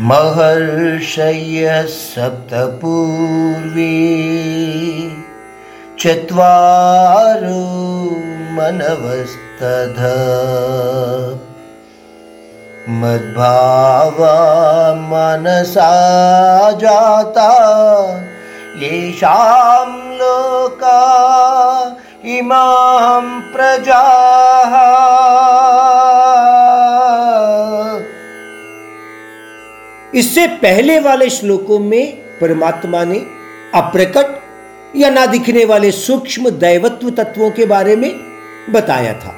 महर्षय्य सप्तपूर्वी मनवस्तध। मद्भावा मनसा जाता येषां लोका इमां प्रजाः इससे पहले वाले श्लोकों में परमात्मा ने अप्रकट या ना दिखने वाले सूक्ष्म दैवत्व तत्वों के बारे में बताया था।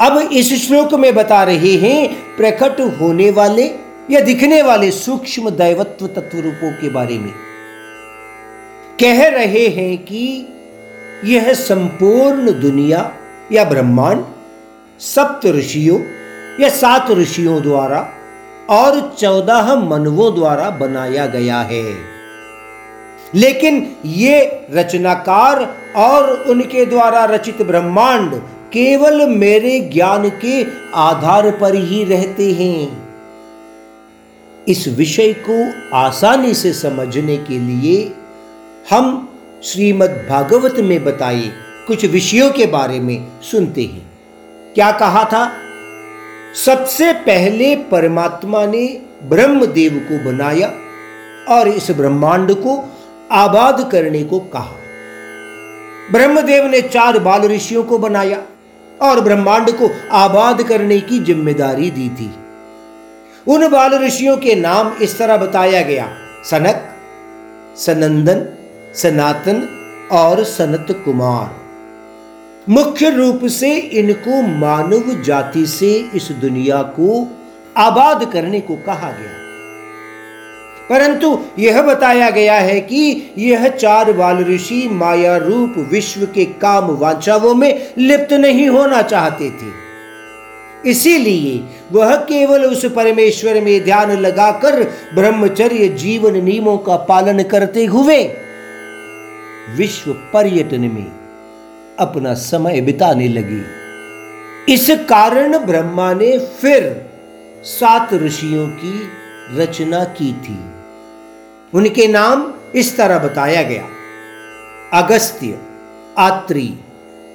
अब इस श्लोक में बता रहे हैं, प्रकट होने वाले या दिखने वाले सूक्ष्म दैवत्व तत्व रूपों के बारे में। कह रहे हैं कि यह संपूर्ण दुनिया या ब्रह्मांड, सप्त ऋषियों या सात ऋषियों द्वारा और चौदह मनवों द्वारा बनाया गया है। लेकिन ये रचनाकार और उनके द्वारा रचित ब्रह्मांड केवल मेरे ज्ञान के आधार पर ही रहते हैं। इस विषय को आसानी से समझने के लिए हम श्रीमद् भागवत में बताए कुछ विषयों के बारे में सुनते हैं। क्या कहा था? सबसे पहले परमात्मा ने ब्रह्मदेव को बनाया और इस ब्रह्मांड को आबाद करने को कहा। ब्रह्मदेव ने चार बाल ऋषियों को बनाया और ब्रह्मांड को आबाद करने की ज़िम्मेदारी दी थी। उन बाल ऋषियों के नाम इस तरह बताया गया, सनक, सनंदन, सनातन और सनत कुमार। मुख्य रूप से इनको मानव जाति से इस दुनिया को आबाद करने को कहा गया। परंतु यह बताया गया है कि यह चार बाल ऋषि माया रूप विश्व के काम वांछाओं में लिप्त नहीं होना चाहते थे। इसीलिए वह केवल उस परमेश्वर में ध्यान लगाकर ब्रह्मचर्य जीवन नियमों का पालन करते हुए विश्व पर्यटन में अपना समय बिताने लगे। इस कारण ब्रह्मा ने फिर सात ऋषियों की रचना की थी। उनके नाम इस तरह बताया गया। अगस्त्य, आत्री,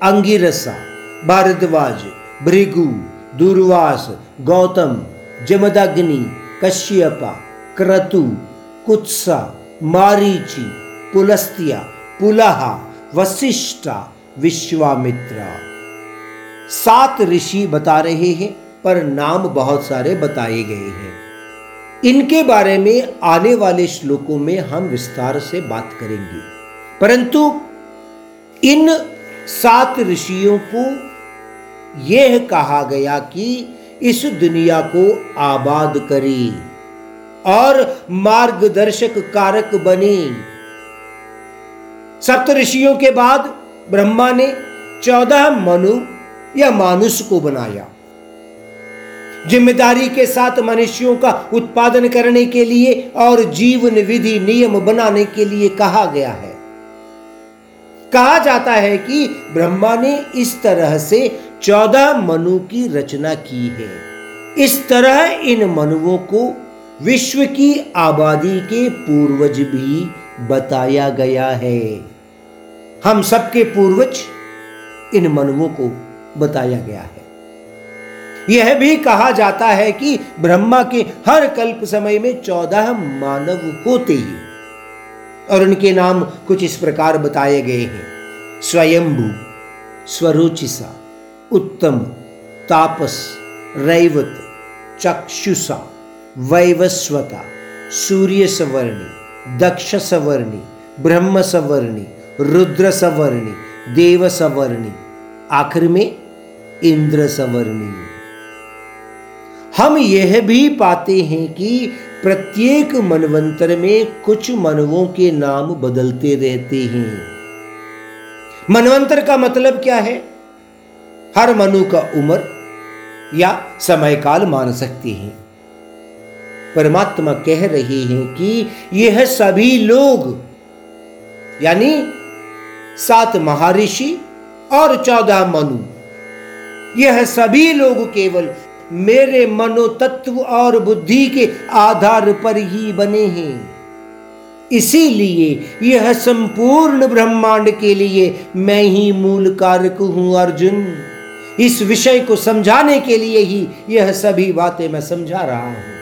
अंगिरसा, भारद्वाज, भृगु, दुर्वास, गौतम, जमदग्नि, कश्यपा, क्रतु, कुत्सा, मारीची पुलस्त्या पुलहा वशिष्ठा विश्वामित्रा। सात ऋषि बता रहे हैं, पर नाम बहुत सारे बताए गए हैं। इनके बारे में आने वाले श्लोकों में हम विस्तार से बात करेंगे। परंतु इन सात ऋषियों को यह कहा गया कि इस दुनिया को आबाद करी और मार्गदर्शक कारक बने। सप्त ऋषियों के बाद ब्रह्मा ने चौदह मनु या मानुष को बनाया। ज़िम्मेदारी के साथ मनुष्यों का उत्पादन करने के लिए और जीवन विधि नियम बनाने के लिए कहा गया है। कहा जाता है कि ब्रह्मा ने इस तरह से चौदह मनु की रचना की है। इस तरह इन मनुओं को विश्व की आबादी के पूर्वज भी बताया गया है। हम सबके पूर्वज इन मनुओं को बताया गया है। यह भी कहा जाता है कि ब्रह्मा के हर कल्प समय में चौदह मानव होते ही और उनके नाम कुछ इस प्रकार बताए गए हैं। स्वयंभू, स्वरुचिसा, उत्तम, तापस, रैवत, चक्षुषा, वैवस्वता सूर्य सवर्णी दक्ष सवर्णी ब्रह्म सवर्णी रुद्र सवर्णी देव सवर्णी आखिर में इंद्र सवर्णी हम यह भी पाते हैं कि प्रत्येक मनवंतर में कुछ मनवों के नाम बदलते रहते हैं। मनवंतर का मतलब क्या है? हर मनु का उम्र या समय काल मान सकते हैं। परमात्मा कह रहे हैं कि यह सभी लोग, यानी सात महर्षि और चौदह मनु। यह सभी लोग केवल मेरे मनोतत्व और बुद्धि के आधार पर ही बने हैं। इसीलिए यह संपूर्ण ब्रह्मांड के लिए मैं ही मूल कारक हूँ, अर्जुन। इस विषय को समझाने के लिए ही यह सभी बातें मैं समझा रहा हूँ।